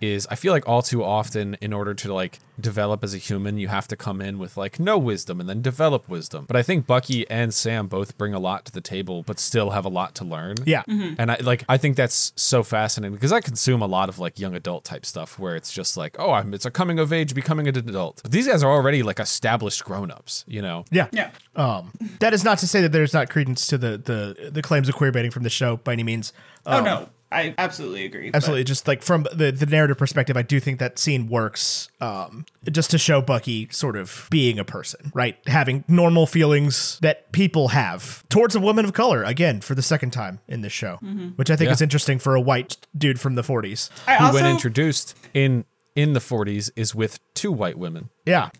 is I feel like all too often in order to like develop as a human you have to come in with like no wisdom and then develop wisdom. But I think Bucky and Sam both bring a lot to the table but still have a lot to learn. Yeah. And I like I think that's so fascinating because I consume a lot of like young adult type stuff where it's just like, oh, I'm it's a coming of age becoming an adult. But these guys are already like established grown-ups, you know. Yeah. yeah Um, that is not to say that there's not credence to the the the claims of queer baiting from the show by any means. oh Um, no i absolutely agree but- Absolutely, just like from the the narrative perspective, I do think that scene works, um, just to show Bucky sort of being a person, right, having normal feelings that people have towards a woman of color. Again, for the second time in this show, which I think Yeah. is interesting for a white dude from the '40s. I Who also when introduced in in the 40s is with two white women. Yeah,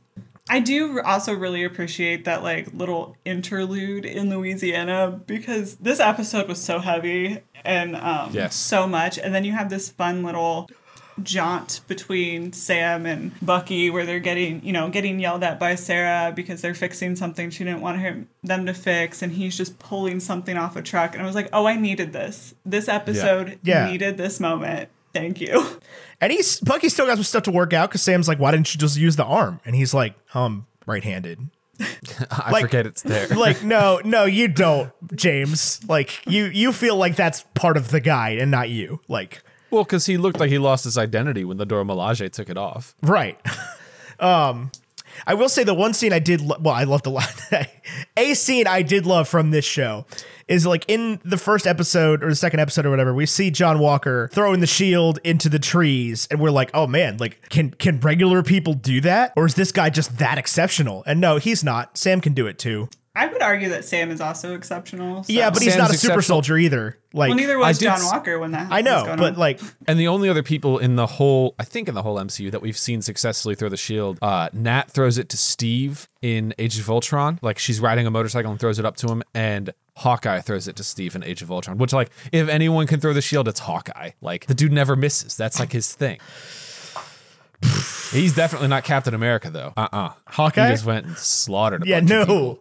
I do also really appreciate that like little interlude in Louisiana because this episode was so heavy and um Yes. so much and then you have this fun little jaunt between Sam and Bucky where they're getting, you know, getting yelled at by Sarah because they're fixing something she didn't want him them to fix and he's just pulling something off a truck and I was like, "Oh, I needed this. This episode Yeah. needed this moment." Thank you. and he's Bucky still got some stuff to work out because Sam's like, "Why didn't you just use the arm?" And he's like, "Um, right-handed." *laughs* I Like- forget it's there. *laughs* like no *laughs* no you don't james like you you feel like that's part of the guide and not you like well, because he looked like he lost his identity when the Dora Milaje took it off. right um i will say the one scene i did lo- well i loved a lot a scene i did love from this show is like in the first episode or the second episode or whatever we see john walker throwing the shield into the trees and we're like oh man like can can regular people do that? Or is this guy just that exceptional? And no he's not. Sam can do it too I would argue that Sam is also exceptional. so- Yeah, but he's Sam's not a super exceptional. soldier either. Like well, neither was did John s- Walker when that. I was know, going but on. like And the only other people in the whole, I think in the whole MCU that we've seen successfully throw the shield, uh, Nat throws it to Steve in Age of Ultron. Like she's riding a motorcycle and throws it up to him, and Hawkeye throws it to Steve in Age of Ultron. Which, like, if anyone can throw the shield, it's Hawkeye. Like the dude never misses. That's like his thing. He's definitely not Captain America though. Uh uh Hawkeye? He just went and slaughtered. A yeah, bunch of no,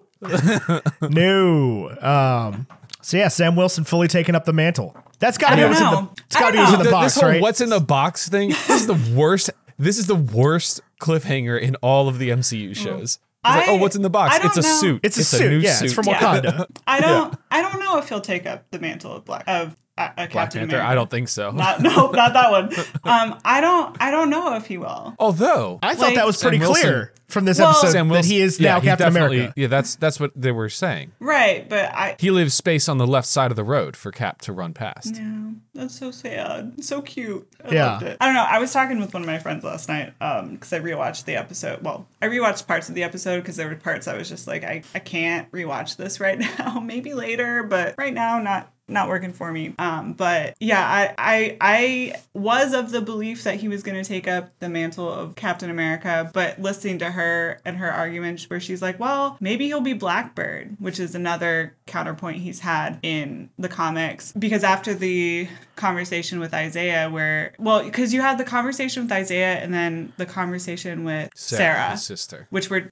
no. Um. So yeah, Sam Wilson fully taking up the mantle. That's got to be don't what's in the. It's got to be what's in don't the box, this whole right? what's in the box thing. This is the worst. This is the worst cliffhanger in all of the MCU shows. It's like, oh, what's in the box? It's a know. suit. It's a suit. new yeah, suit. it's from Yeah. Wakanda. I don't. *laughs* I don't know if he'll take up the mantle of Black of uh, uh, Black Captain Panther. America. I don't think so. Not, *laughs* no, not that one. *laughs* Um, I don't. I don't know if he will. Although I thought Like- that was pretty Sam Wilson- clear from this Well- episode Sam that Wilson, he is yeah, now he Captain definitely- America. Yeah, that's that's what they were saying. Right, but I. He leaves space on the left side of the road for Cap to run past. Yeah, that's so sad. So cute. I Yeah. loved it. I don't know. I was talking with one of my friends last night um because I rewatched the episode. Well, I rewatched parts of the episode because there were parts I was just like, I, I can't rewatch this right *laughs* now. Maybe later, but right now, not not working for me. Um, but yeah, I I I was of the belief that he was going to take up the mantle of Captain America, but listening to her and her argument where she's like, well, maybe he'll be Blackbird, which is another counterpoint he's had in the comics because after the conversation with Isaiah where well because you had the conversation with Isaiah and then the conversation with Sarah, his sister. which were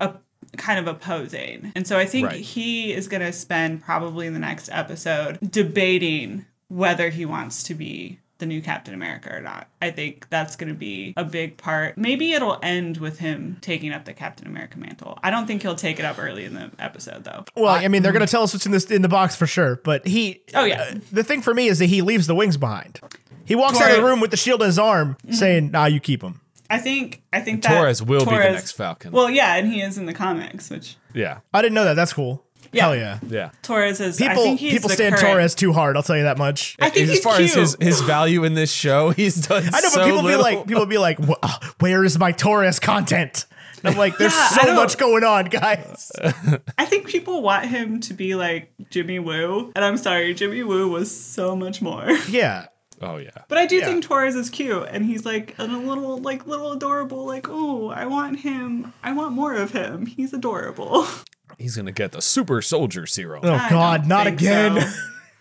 kind of opposing. And so I think Right. he is going to spend probably in the next episode debating whether he wants to be the new Captain America or not. I think that's going to be a big part. Maybe it'll end with him taking up the Captain America mantle. I don't think he'll take it up early in the episode though. Well, I mean, they're going to tell us what's in this in the box for sure. But he, Oh, yeah. uh, the thing for me is that he leaves the wings behind. He walks out of the room with the shield in his arm, saying, "Nah, you keep them." I think I think that Torres will be the Torres- next Falcon. Well, yeah, and he is in the comics, which Yeah, I didn't know that. That's cool. Yeah. Hell yeah. yeah. Torres is. I People think he's people the stand current- Torres too hard. I'll tell you that much. I think as he's far cute. as his his value in this show, *laughs* he's done. I know, but so people little. be like, people be like, "Wh- uh, "Where is my Torres content?" And I'm like, "There's Yeah, I so don't- much going on, guys." *laughs* I think people want him to be like Jimmy Woo, and I'm sorry, Jimmy Woo was so much more. yeah, oh yeah. But I do Yeah. think Torres is cute, and he's like a little, like little adorable. Like, oh, I want him. I want more of him. He's adorable. *laughs* He's gonna get the super soldier serum. Oh I God, don't again. so.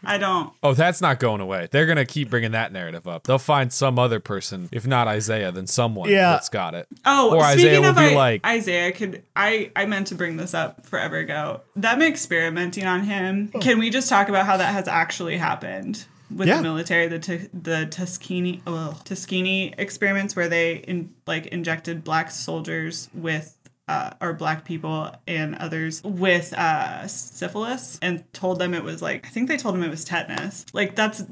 I don't. *laughs* Oh, that's not going away. They're gonna keep bringing that narrative up. They'll find some other person, if not Isaiah, then someone Yeah. that's got it. Oh, or speaking Isaiah will of be I- like, Isaiah could I I meant to bring this up forever ago. Them experimenting on him. Can we just talk about how that has actually happened? With Yeah. the military, the t- the Tuskegee well, Tuskegee experiments where they in, like injected black soldiers with uh, or black people and others with uh, syphilis and told them it was like I think they told them it was tetanus. Like that's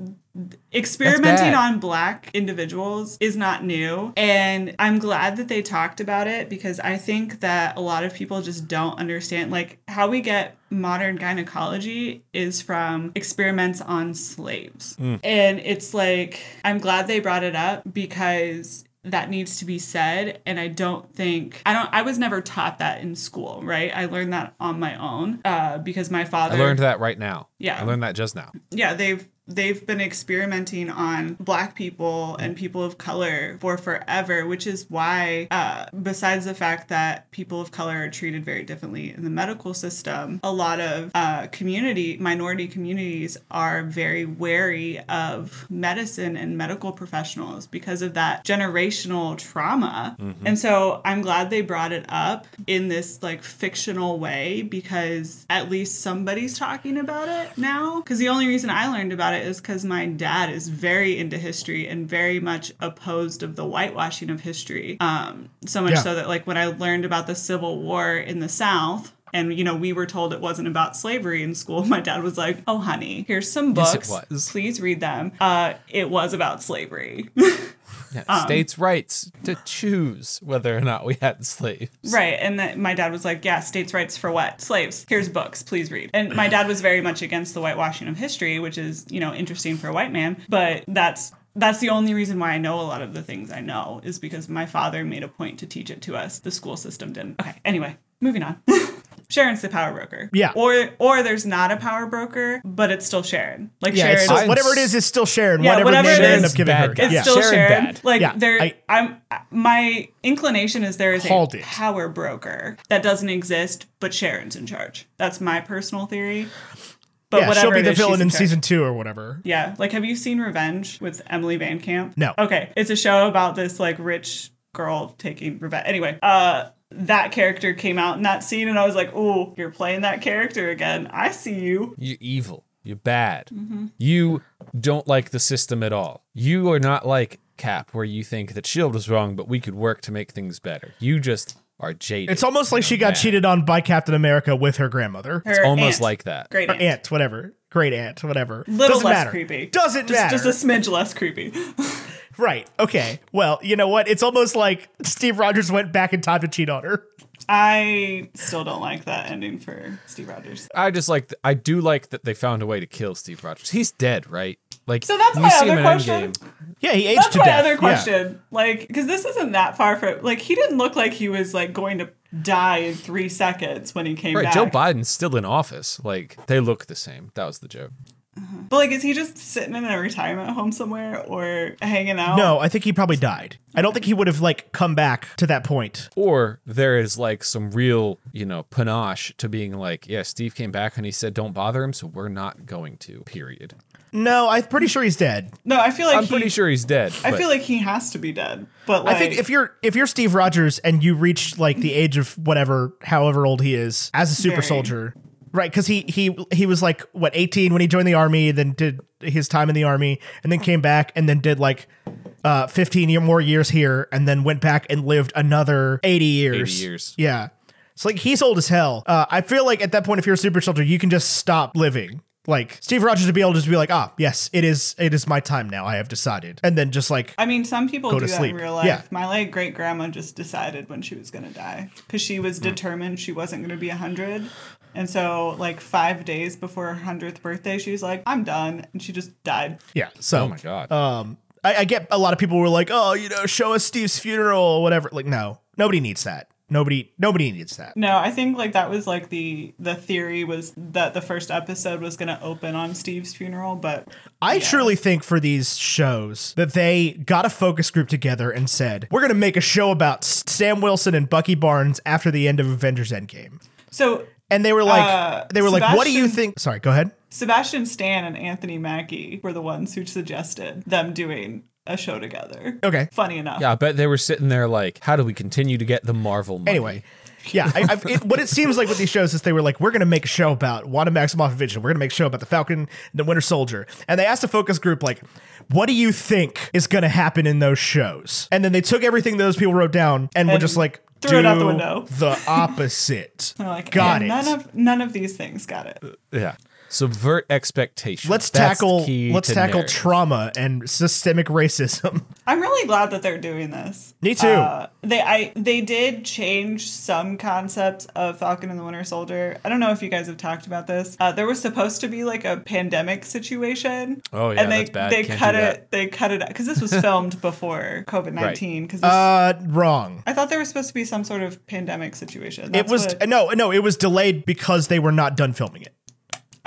experimenting bad. on black individuals is not new and i'm glad that they talked about it because i think that a lot of people just don't understand like how we get modern gynecology is from experiments on slaves Mm. and it's like i'm glad they brought it up because that needs to be said and i don't think i don't i was never taught that in school right i learned that on my own uh, because my father I learned that right now. Yeah. I learned that just now. yeah they've they've been experimenting on black people and people of color for forever which is why uh, besides the fact that people of color are treated very differently in the medical system a lot of uh, community minority communities are very wary of medicine and medical professionals because of that generational trauma. And so i'm glad they brought it up in this like fictional way because at least somebody's talking about it now. Because the only reason i learned about it is because my dad is very into history and very much opposed of the whitewashing of history um, so much Yeah. so that like when i learned about the civil war in the south and you know we were told it wasn't about slavery in school *laughs* my dad was like oh honey here's some Yes, books was. please read them uh, it was about slavery *laughs* Yeah, Um, states' rights to choose whether or not we had slaves. Right. And that my dad was like, yeah, states' rights for what? Slaves. Here's books. Please read. And my dad was very much against the whitewashing of history, which is, you know, interesting for a white man. But that's that's the only reason why I know a lot of the things I know is because my father made a point to teach it to us. The school system didn't. Okay. Anyway, moving on. *laughs* Sharon's the power broker. Yeah. Or or there's not a power broker, but it's still Sharon. Like Yeah, Sharon. still, whatever it is is still Sharon. Yeah, whatever, whatever name it they end up giving bad her. it's yeah. still Sharon Sharon. bad. Like Yeah, there, I- I'm my inclination is there is a it. power broker that doesn't exist, but Sharon's in charge. That's my personal theory. But yeah, she'll be the is, villain in charge. season two or whatever. Yeah, like have you seen Revenge with Emily VanCamp? No. Okay, it's a show about this like rich girl taking revenge. Anyway, uh that character came out in that scene and I was like, "Oh, you're playing that character again. I see you." You're evil. You're bad. Mm-hmm. You don't like the system at all. You are not like Cap, where you think that Shield was wrong, but we could work to make things better. You just are jaded. It's almost like she got cheated on by Captain America with her grandmother. Her almost aunt. like that. great Or aunt. aunt, whatever. Great aunt, whatever. Little Doesn't less matter. creepy. Doesn't just, matter. Just a smidge less creepy. *laughs* right. Okay. Well, you know what? It's almost like Steve Rogers went back in time to cheat on her. I still don't like that ending for Steve Rogers. I just like. th- I do like that they found a way to kill Steve Rogers. He's dead, right? Like So that's my other question. Yeah, he aged That's to my death. other Yeah. question. Like, because this isn't that far from like he didn't look like he was like going to die in three seconds when he came Right, back. Joe Biden's still in office. Like they look the same. That was the joke. Mm-hmm. But like, is he just sitting in a retirement home somewhere or hanging out? No, I think he probably died. I don't think he would have like come back to that point. Or there is like some real, you know, panache to being like, yeah, Steve came back and he said, don't bother him, so we're not going to. Period. No, I'm pretty sure he's dead. No, I feel like I'm he, pretty sure he's dead. I but- feel like he has to be dead. But like, I think if you're if you're Steve Rogers and you reach like the age of whatever, however old he is, as a super Very. soldier, right? Because he he he was like what 18 when he joined the army, then did his time in the army, and then came back and then did like uh 15 year more years here, and then went back and lived another 80 years. 80 years. Yeah. It's like he's old as hell. Uh, I feel like at that point, if you're a super soldier, you can just stop living. Like Steve Rogers would be able to just be like, ah, yes, it is, it is my time now. I have decided, and then just like I mean, some people Go do to that sleep. in real life. Yeah. My like great grandma just decided when she was gonna die because she was determined she wasn't gonna be a hundred, and so like five days before her hundredth birthday, she was like, "I'm done," and she just died. yeah. So oh my God. um I, I get a lot of people were like oh you know show us steve's funeral or whatever like no nobody needs that nobody nobody needs that No, I think like that was like the the theory was that the first episode was gonna open on Steve's funeral, but i truly think for these shows that they got a focus group together and said we're going to make a show about sam wilson and bucky barnes after the end of avengers endgame so and they were like Uh, they were like what do you think sorry go ahead Sebastian Stan and Anthony Mackie were the ones who suggested them doing a show together. okay Funny enough. yeah, I bet they were sitting there like, how do we continue to get the Marvel money? Anyway, yeah, I, I, it, what it seems like with these shows is they were like, we're going to make a show about Wanda Maximoff and Vision. We're going to make a show about the Falcon and the Winter Soldier. And they asked a focus group, like, what do you think is going to happen in those shows? And then they took everything those people wrote down and, were just like, threw it out the "Do window." The opposite. *laughs* They're like, Got "Yeah, it. None of none of these things got it. Yeah. Subvert expectations. let's That's tackle key let's tackle narrative. trauma and systemic racism. *laughs* I'm really glad that they're doing this. Me too. Uh, they I they did change some concepts of Falcon and the Winter Soldier. I don't know if you guys have talked about this. Uh, there was supposed to be like a pandemic situation. Oh, yeah, and they that's bad. they Can't cut do it. that. They cut it because this was *laughs* filmed before COVID nineteen. Because uh, wrong. I thought there was supposed to be some sort of pandemic situation. It was what- no, no. It was delayed because they were not done filming it.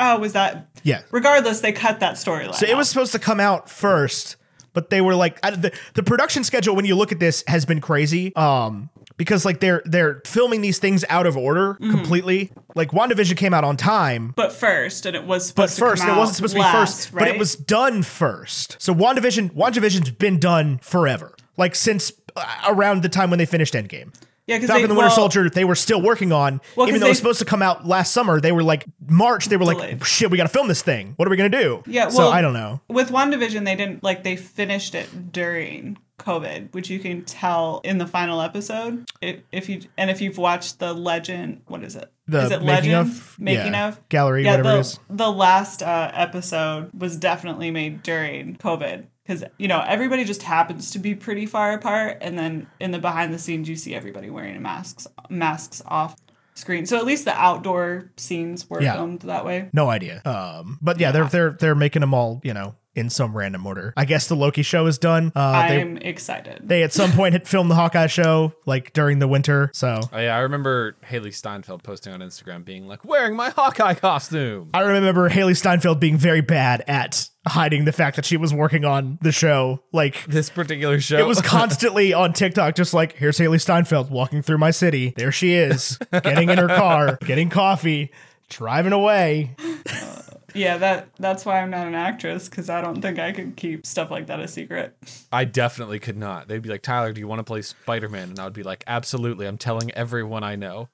Oh, was that? Yeah. Regardless, they cut that storyline. So it was supposed to come out first, but they were like the the production schedule when you look at this has been crazy. Um because like they're they're filming these things out of order Mm-hmm. completely. Like WandaVision came out on time, but first, and it was but first it wasn't out supposed to be last, first, but it was done first. So WandaVision WandaVision's been done forever. Like since uh, around the time when they finished Endgame. Yeah because Falcon they, the Winter well, Soldier, they were still working on, Well, even though it was supposed to come out last summer. They were like March. They were like, Delayed. "Shit, we got to film this thing. What are we gonna do?" Yeah, so I don't know. With WandaVision, they didn't like they finished it during COVID, which you can tell in the final episode. If, if you and if you've watched the Legend, what is it? The is it making Legend? of? Making Yeah. of Gallery, Yeah, whatever the, it is. the last uh, episode was definitely made during COVID because you know everybody just happens to be pretty far apart, and then in the behind the scenes you see everybody wearing masks masks off screen. So at least the outdoor scenes were Yeah. filmed that way. No idea. Um, but yeah, they're they're they're making them all you know in some random order. I guess the Loki show is done. Uh, I'm excited. they at some point had filmed the Hawkeye show like during the winter. So Oh yeah, I remember Hailee Steinfeld posting on Instagram being like, "Wearing my Hawkeye costume." I remember Hailee Steinfeld being very bad at hiding the fact that she was working on the show. Like This particular show. it was *laughs* constantly on TikTok, just like, here's Hailee Steinfeld walking through my city. There she is, getting in her car, getting coffee, driving away. *laughs* yeah, that that's why I'm not an actress because I don't think I could keep stuff like that a secret. I definitely could not. They'd be like, "Tyler, do you want to play Spider-Man?" And I would be like, "Absolutely. I'm telling everyone I know."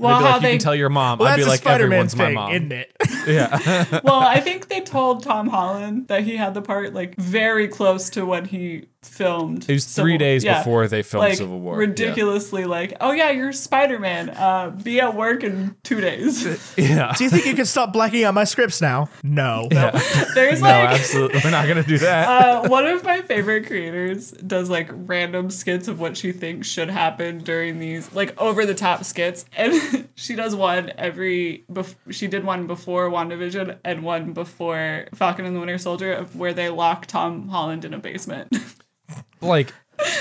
Well, They'd be how like, "You they can tell your mom." Well, I'd that's be like, Spider-Man "Everyone's my mom." isn't it? *laughs* Yeah. *laughs* well, I think they told Tom Holland that he had the part like very close to what he filmed. It was three Civil- days yeah, before they filmed like, Civil War. Yeah. Ridiculously, like, oh yeah, you're Spider Man. Uh, be at work in two days. *laughs* Yeah. Do you think you can stop blacking out my scripts now? No. There's No, like. absolutely. We're not gonna do that. Uh, one of my favorite creators does like random skits of what she thinks should happen during these like over the top skits, and *laughs* she does one every. Bef- she did one before WandaVision and one before Falcon and the Winter Soldier, where they lock Tom Holland in a basement, *laughs* like,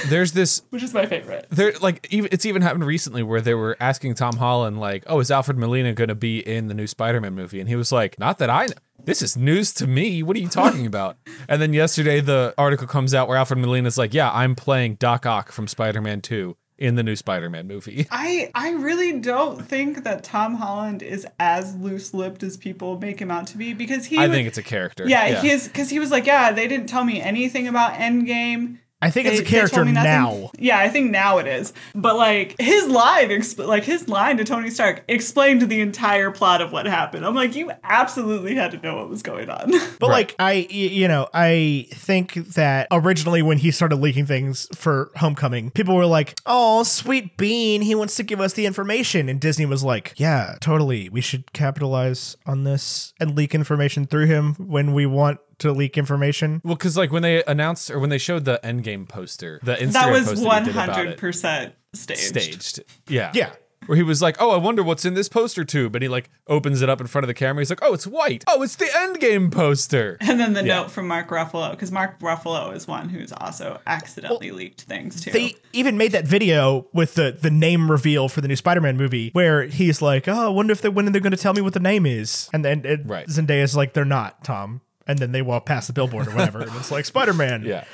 there's this which is my favorite. there like even it's even happened recently where they were asking Tom Holland like, "Oh, is Alfred Molina going to be in the new Spider-Man movie?" And he was like, "Not that I know. This is news to me. What are you talking *laughs* about?" and then yesterday the article come's out where Alfred Molina's like, "Yeah, I'm playing Doc Ock from Spider-Man 2 in the new Spider-Man movie." *laughs* I I really don't think that Tom Holland is as loose lipped as people make him out to be because he. I would- think it's a character. Yeah, his because he was like, yeah, they didn't tell me anything about Endgame. I think it's They- a they told character me nothing. now. Yeah, I think now it is. But like his line, expl- like his line to Tony Stark, explained the entire plot of what happened. I'm like, you absolutely had to know what was going on. *laughs* But like I, you know, I think that originally when he started leaking things for Homecoming, people were like, "Oh, sweet bean, he wants to give us the information," and Disney was like, "Yeah, totally. We should capitalize on this and leak information through him when we want to leak information." Well, because like when they announced or when they showed the Endgame poster, the Instagram that was post one that he did about hundred it, percent staged. staged. Yeah. Yeah. Where he was like, "Oh, I wonder what's in this poster tube," and he like opens it up in front of the camera. He's like, "Oh, it's white. Oh, it's the Endgame poster." *laughs* And then the Yeah. note from Mark Ruffalo, because Mark Ruffalo is one who's also accidentally leaked things too. They even made that video with the the name reveal for the new Spider-Man movie, where he's like, "Oh, I wonder if they when they're going to tell me what the name is," and then it, Right. Zendaya's like, "They're not, Tom." And then they walk past the billboard or whatever, and it's like Spider-Man, *laughs* Yeah.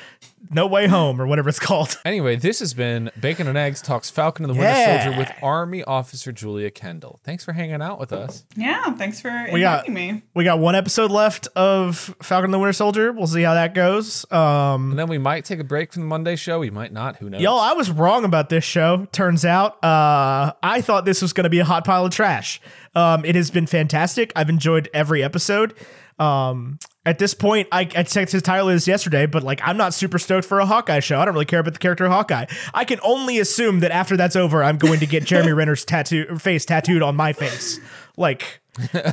No Way Home or whatever it's called. *laughs* Anyway, this has been Bacon and Eggs talks Falcon and the Winter Yeah. Soldier with Army Officer Julia Kendall. Thanks for hanging out with us. yeah, thanks for We got inviting me. we got one episode left of Falcon and the Winter Soldier. We'll see how that goes. Um, And then we might take a break from the Monday show. We might not. Who knows? Y'all, I was wrong about this show. Turns out, uh, I thought this was going to be a hot pile of trash. Um, it has been fantastic. I've enjoyed every episode. Um, at this point, I, I texted Tyler this yesterday, but like, I'm not super stoked for a Hawkeye show. I don't really care about the character of Hawkeye. I can only assume that after that's over, I'm going to get *laughs* Jeremy Renner's tattoo face tattooed on my face. Like,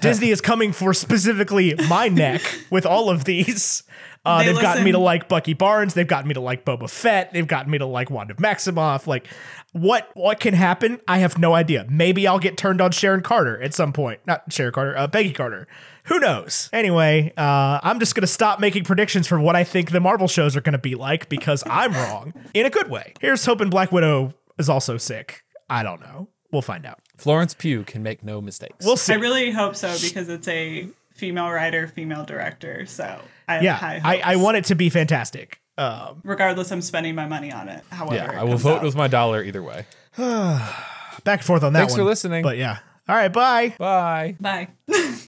Disney is coming for specifically my neck with all of these. Uh, They they've gotten me to like Bucky Barnes. They've gotten me to like Boba Fett. They've gotten me to like Wanda Maximoff. Like, what what can happen? I have no idea. Maybe I'll get turned on Sharon Carter at some point. Not Sharon Carter, uh, Peggy Carter. Who knows? Anyway, uh, I'm just gonna stop making predictions for what I think the Marvel shows are gonna be like because I'm wrong in a good way. Here's hoping Black Widow is also sick. I don't know. We'll find out. Florence Pugh can make no mistakes. We'll see. I really hope so because it's a female writer, female director. So I have yeah, high I, hopes. I want it to be fantastic. Um, Regardless, I'm spending my money on it. However, yeah, I will vote out. with my dollar either way. *sighs* back and forth on that Thanks one. for listening. But yeah. All right. Bye. Bye. Bye. *laughs*